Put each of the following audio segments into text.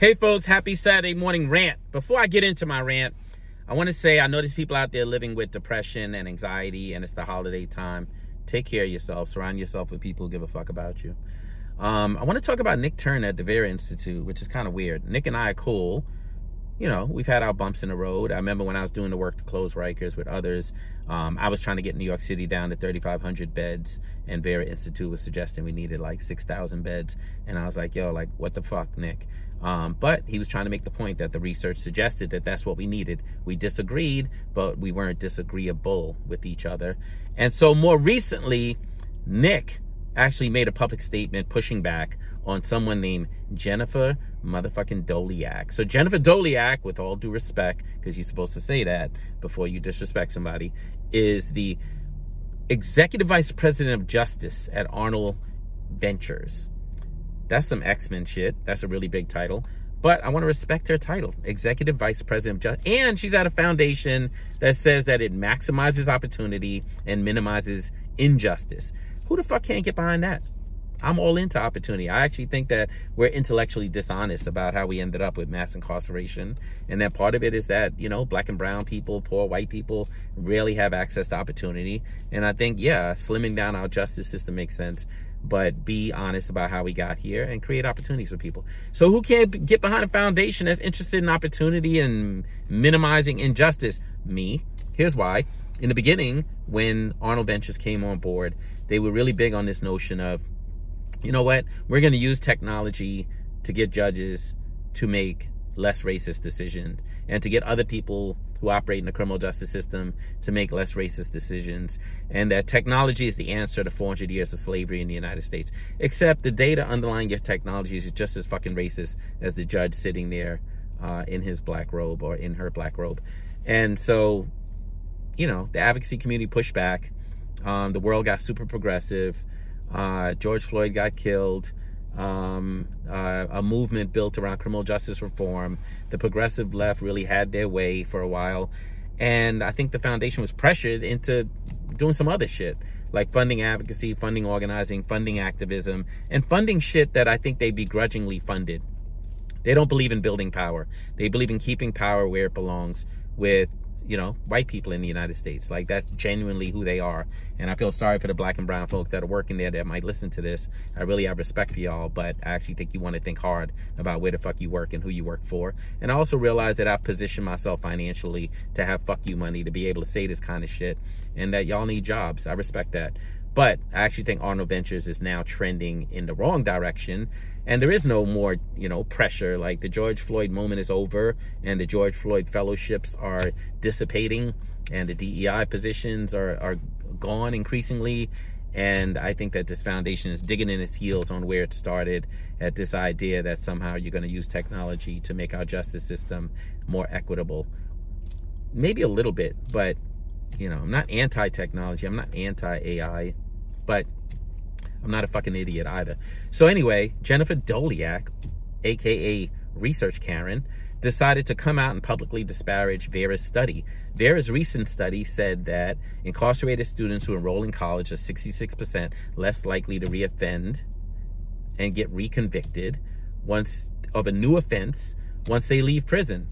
Hey, folks, happy Saturday morning rant. Before I get into my rant, I want to say I know there's people out there living with depression and anxiety, and it's the holiday time. Take care of yourself. Surround yourself with people who give a fuck about you. Um, I want to talk about Nick Turner at the Vera Institute, which is kind of weird. Nick and I are cool you know, we've had our bumps in the road. I remember when I was doing the work to close Rikers with others, um, I was trying to get New York City down to 3,500 beds, and Vera Institute was suggesting we needed like 6,000 beds. And I was like, yo, like, what the fuck, Nick? Um, but he was trying to make the point that the research suggested that that's what we needed. We disagreed, but we weren't disagreeable with each other. And so more recently, Nick actually made a public statement pushing back on someone named Jennifer motherfucking Doleac. So Jennifer Doleac, with all due respect, because you're supposed to say that before you disrespect somebody, is the executive vice president of justice at Arnold Ventures. That's some X-Men shit. That's a really big title. But I want to respect her title, Executive Vice President of Justice. And she's at a foundation that says that it maximizes opportunity and minimizes injustice. Who the fuck can't get behind that? I'm all into opportunity. I actually think that we're intellectually dishonest about how we ended up with mass incarceration. And that part of it is that, you know, black and brown people, poor white people rarely have access to opportunity. And I think, yeah, slimming down our justice system makes sense. But be honest about how we got here and create opportunities for people. So who can't get behind a foundation that's interested in opportunity and minimizing injustice? Me. Here's why in the beginning, when Arnold Ventures came on board, they were really big on this notion of, you know what, we're going to use technology to get judges to make less racist decisions and to get other people who operate in the criminal justice system to make less racist decisions and that technology is the answer to 400 years of slavery in the United States except the data underlying your technology is just as fucking racist as the judge sitting there uh, in his black robe or in her black robe. And so you know, the advocacy community pushed back. Um, the world got super progressive. Uh, George Floyd got killed. Um, uh, a movement built around criminal justice reform. The progressive left really had their way for a while. And I think the foundation was pressured into doing some other shit like funding advocacy, funding organizing, funding activism, and funding shit that I think they begrudgingly funded. They don't believe in building power. They believe in keeping power where it belongs with you know, white people in the United States. Like that's genuinely who they are. And I feel sorry for the black and brown folks that are working there that might listen to this. I really have respect for y'all, but I actually think you want to think hard about where the fuck you work and who you work for. And I also realize that I've positioned myself financially to have fuck you money to be able to say this kind of shit and that y'all need jobs. I respect that. But I actually think Arnold Ventures is now trending in the wrong direction. And there is no more, you know, pressure. Like the George Floyd moment is over and the George Floyd fellowships are dissipating and the DEI positions are, are gone increasingly. And I think that this foundation is digging in its heels on where it started at this idea that somehow you're going to use technology to make our justice system more equitable. Maybe a little bit, but you know, I'm not anti-technology. I'm not anti-AI but I'm not a fucking idiot either. So anyway, Jennifer Doleac, aka Research Karen, decided to come out and publicly disparage Vera's study. Vera's recent study said that incarcerated students who enroll in college are 66% less likely to reoffend and get reconvicted once of a new offense once they leave prison.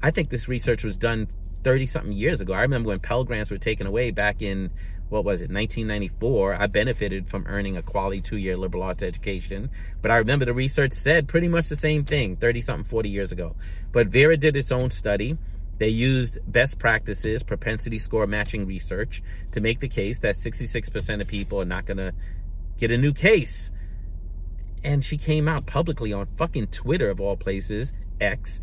I think this research was done 30 something years ago. I remember when Pell Grants were taken away back in what was it 1994 i benefited from earning a quality two-year liberal arts education. But i remember the research said pretty much the same thing 30 something 40 years ago. But vera did its own study. They used best practices propensity score matching research to make the case that 66% of people are not going to get a new case. And she came out publicly on fucking twitter of all places x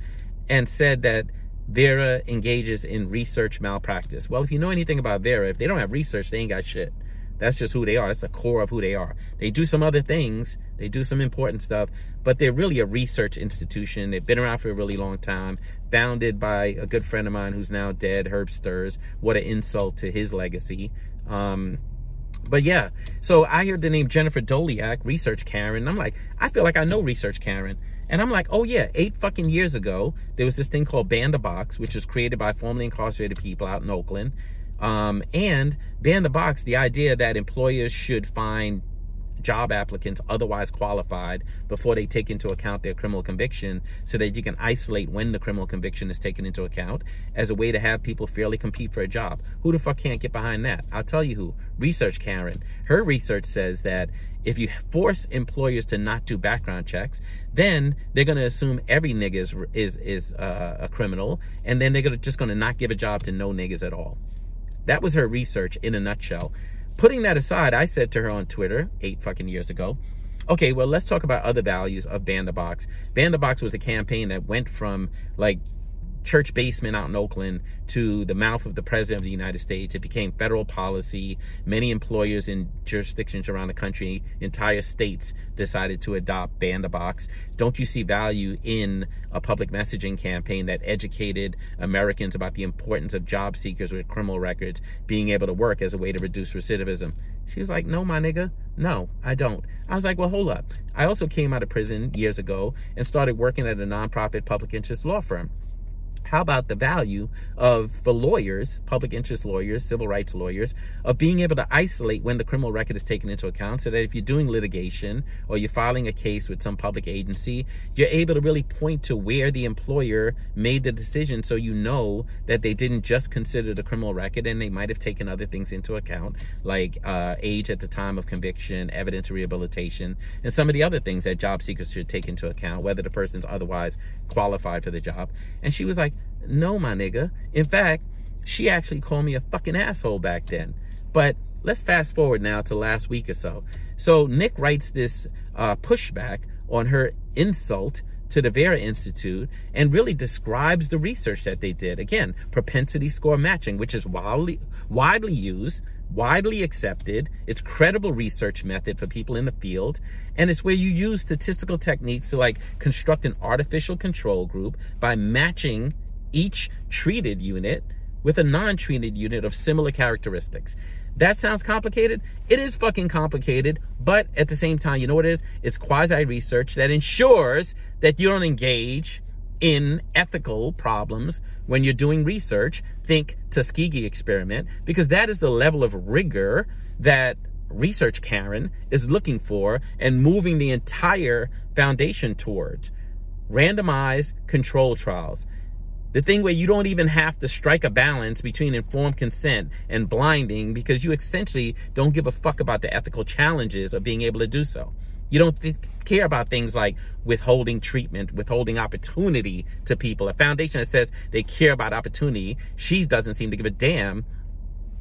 and said that Vera engages in research malpractice. Well, if you know anything about Vera, if they don't have research, they ain't got shit. That's just who they are. That's the core of who they are. They do some other things. They do some important stuff, but they're really a research institution. They've been around for a really long time. Founded by a good friend of mine who's now dead, Herb Sturz. What an insult to his legacy. Um, but yeah, so I heard the name Jennifer Doleac, Research Karen. I'm like, I feel like I know Research Karen. And I'm like, oh yeah, eight fucking years ago, there was this thing called Ban the Box, which was created by formerly incarcerated people out in Oakland. Um, and Ban the Box, the idea that employers should find job applicants otherwise qualified before they take into account their criminal conviction so that you can isolate when the criminal conviction is taken into account as a way to have people fairly compete for a job. Who the fuck can't get behind that? I'll tell you who. Research Karen. Her research says that if you force employers to not do background checks, then they're going to assume every nigga is is, is uh, a criminal, and then they're gonna, just going to not give a job to no niggas at all. That was her research in a nutshell. Putting that aside, I said to her on Twitter eight fucking years ago, okay, well, let's talk about other values of Ban the Box. Ban the Box was a campaign that went from like church basement out in Oakland to the mouth of the president of the United States. It became federal policy. Many employers in jurisdictions around the country, entire states, decided to adopt ban the box. Don't you see value in a public messaging campaign that educated Americans about the importance of job seekers with criminal records being able to work as a way to reduce recidivism? She was like, No, my nigga, no, I don't. I was like, Well, hold up. I also came out of prison years ago and started working at a nonprofit public interest law firm how about the value of the lawyers, public interest lawyers, civil rights lawyers, of being able to isolate when the criminal record is taken into account so that if you're doing litigation or you're filing a case with some public agency, you're able to really point to where the employer made the decision so you know that they didn't just consider the criminal record and they might have taken other things into account, like uh, age at the time of conviction, evidence of rehabilitation, and some of the other things that job seekers should take into account, whether the person's otherwise qualified for the job. And she was like, no, my nigga. In fact, she actually called me a fucking asshole back then. But let's fast forward now to last week or so. So Nick writes this uh, pushback on her insult to the Vera Institute and really describes the research that they did. Again, propensity score matching, which is widely widely used, widely accepted. It's credible research method for people in the field, and it's where you use statistical techniques to like construct an artificial control group by matching each treated unit with a non treated unit of similar characteristics. That sounds complicated. It is fucking complicated, but at the same time, you know what it is? It's quasi research that ensures that you don't engage in ethical problems when you're doing research. Think Tuskegee experiment, because that is the level of rigor that research Karen is looking for and moving the entire foundation towards. Randomized control trials. The thing where you don't even have to strike a balance between informed consent and blinding because you essentially don't give a fuck about the ethical challenges of being able to do so. You don't th- care about things like withholding treatment, withholding opportunity to people. A foundation that says they care about opportunity, she doesn't seem to give a damn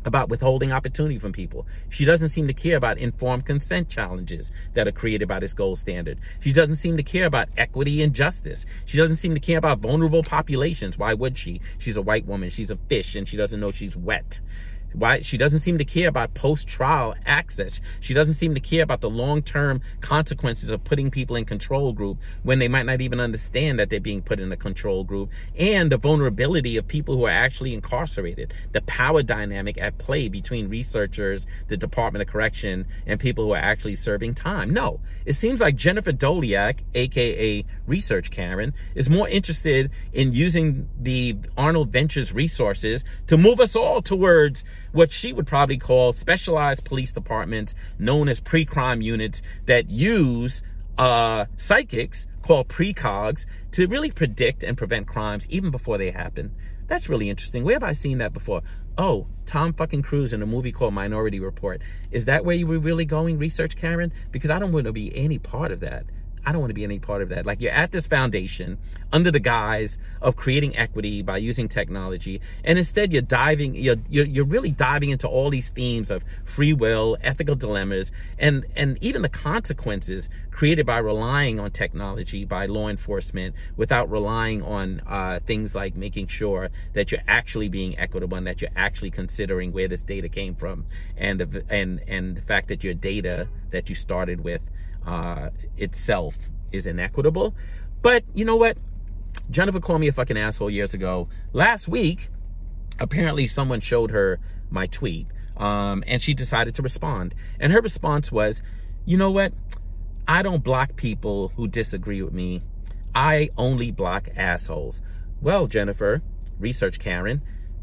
about withholding opportunity from people. She doesn't seem to care about informed consent challenges that are created by this gold standard. She doesn't seem to care about equity and justice. She doesn't seem to care about vulnerable populations. Why would she? She's a white woman. She's a fish and she doesn't know she's wet. Why she doesn't seem to care about post-trial access. She doesn't seem to care about the long-term consequences of putting people in control group when they might not even understand that they're being put in a control group and the vulnerability of people who are actually incarcerated. The power dynamic at play between researchers, the Department of Correction, and people who are actually serving time. No, it seems like Jennifer Doleac, aka Research Karen, is more interested in using the Arnold Ventures resources to move us all towards what she would probably call specialized police departments known as pre-crime units that use uh, psychics called precogs to really predict and prevent crimes even before they happen. That's really interesting. Where have I seen that before? Oh, Tom fucking Cruise in a movie called Minority Report. Is that where you were really going, research Karen? Because I don't want to be any part of that. I don't want to be any part of that. Like you're at this foundation under the guise of creating equity by using technology, and instead you're diving, you're, you're you're really diving into all these themes of free will, ethical dilemmas, and and even the consequences created by relying on technology by law enforcement without relying on uh, things like making sure that you're actually being equitable and that you're actually considering where this data came from, and the, and and the fact that your data that you started with uh, itself is inequitable. But you know what? Jennifer called me a fucking asshole years ago. Last week, apparently someone showed her my tweet, um, and she decided to respond. And her response was, you know what? I don't block people who disagree with me. I only block assholes. Well, Jennifer, research Karen,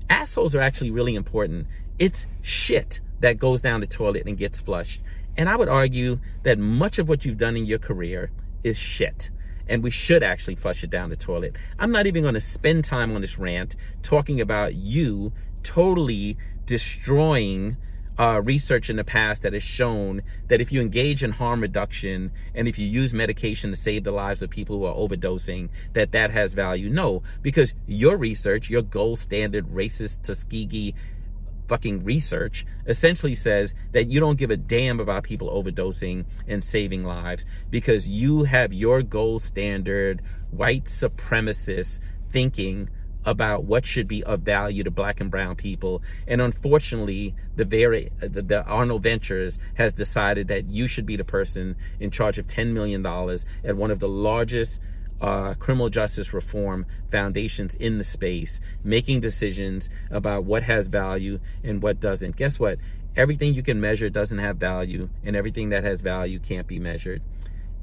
assholes are actually really important. It's shit that goes down the toilet and gets flushed. And I would argue that much of what you've done in your career is shit. And we should actually flush it down the toilet. I'm not even going to spend time on this rant talking about you totally destroying uh, research in the past that has shown that if you engage in harm reduction and if you use medication to save the lives of people who are overdosing, that that has value. No, because your research, your gold standard racist Tuskegee fucking research essentially says that you don't give a damn about people overdosing and saving lives because you have your gold standard white supremacist thinking about what should be of value to black and brown people. And unfortunately the very the, the, arnold ventures has decided that you should be the person in charge of 10 million dollars at one of the largest uh, criminal justice reform foundations in the space making decisions about what has value and what doesn't. Guess what? Everything you can measure doesn't have value and everything that has value can't be measured.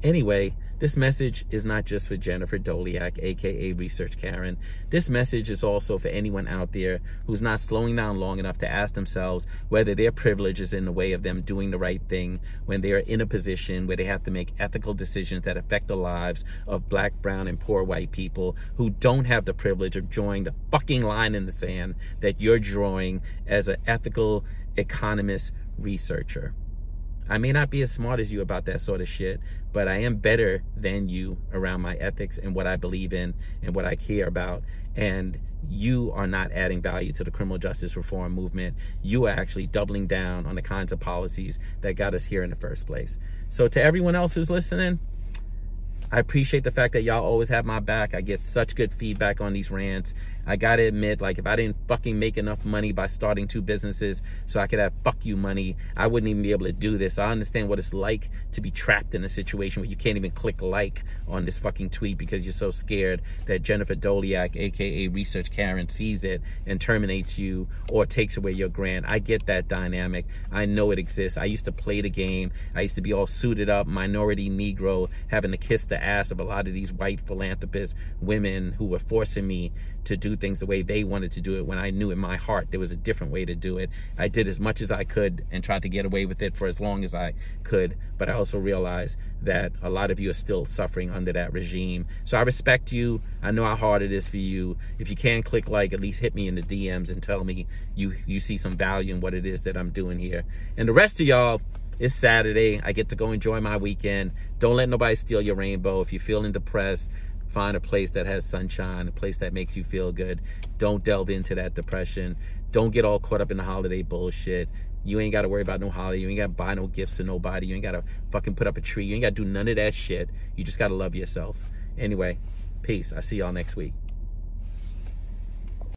Anyway, this message is not just for Jennifer Doleac, aka Research Karen. This message is also for anyone out there who's not slowing down long enough to ask themselves whether their privilege is in the way of them doing the right thing when they are in a position where they have to make ethical decisions that affect the lives of black, brown, and poor white people who don't have the privilege of drawing the fucking line in the sand that you're drawing as an ethical economist researcher. I may not be as smart as you about that sort of shit, but I am better than you around my ethics and what I believe in and what I care about. And you are not adding value to the criminal justice reform movement. You are actually doubling down on the kinds of policies that got us here in the first place. So, to everyone else who's listening, I appreciate the fact that y'all always have my back. I get such good feedback on these rants. I gotta admit, like, if I didn't fucking make enough money by starting two businesses so I could have fuck you money, I wouldn't even be able to do this. I understand what it's like to be trapped in a situation where you can't even click like on this fucking tweet because you're so scared that Jennifer Doleac, aka Research Karen, sees it and terminates you or takes away your grant. I get that dynamic. I know it exists. I used to play the game. I used to be all suited up, minority Negro, having to kiss the the ass of a lot of these white philanthropist women who were forcing me to do things the way they wanted to do it when I knew in my heart there was a different way to do it. I did as much as I could and tried to get away with it for as long as I could, but I also realized that a lot of you are still suffering under that regime. So I respect you. I know how hard it is for you. If you can click like, at least hit me in the DMs and tell me you you see some value in what it is that I'm doing here. And the rest of y'all, it's Saturday. I get to go enjoy my weekend. Don't let nobody steal your rainbow. If you're feeling depressed, find a place that has sunshine, a place that makes you feel good. Don't delve into that depression. Don't get all caught up in the holiday bullshit. You ain't got to worry about no holiday. You ain't got to buy no gifts to nobody. You ain't got to fucking put up a tree. You ain't got to do none of that shit. You just got to love yourself. Anyway, peace. I see y'all next week.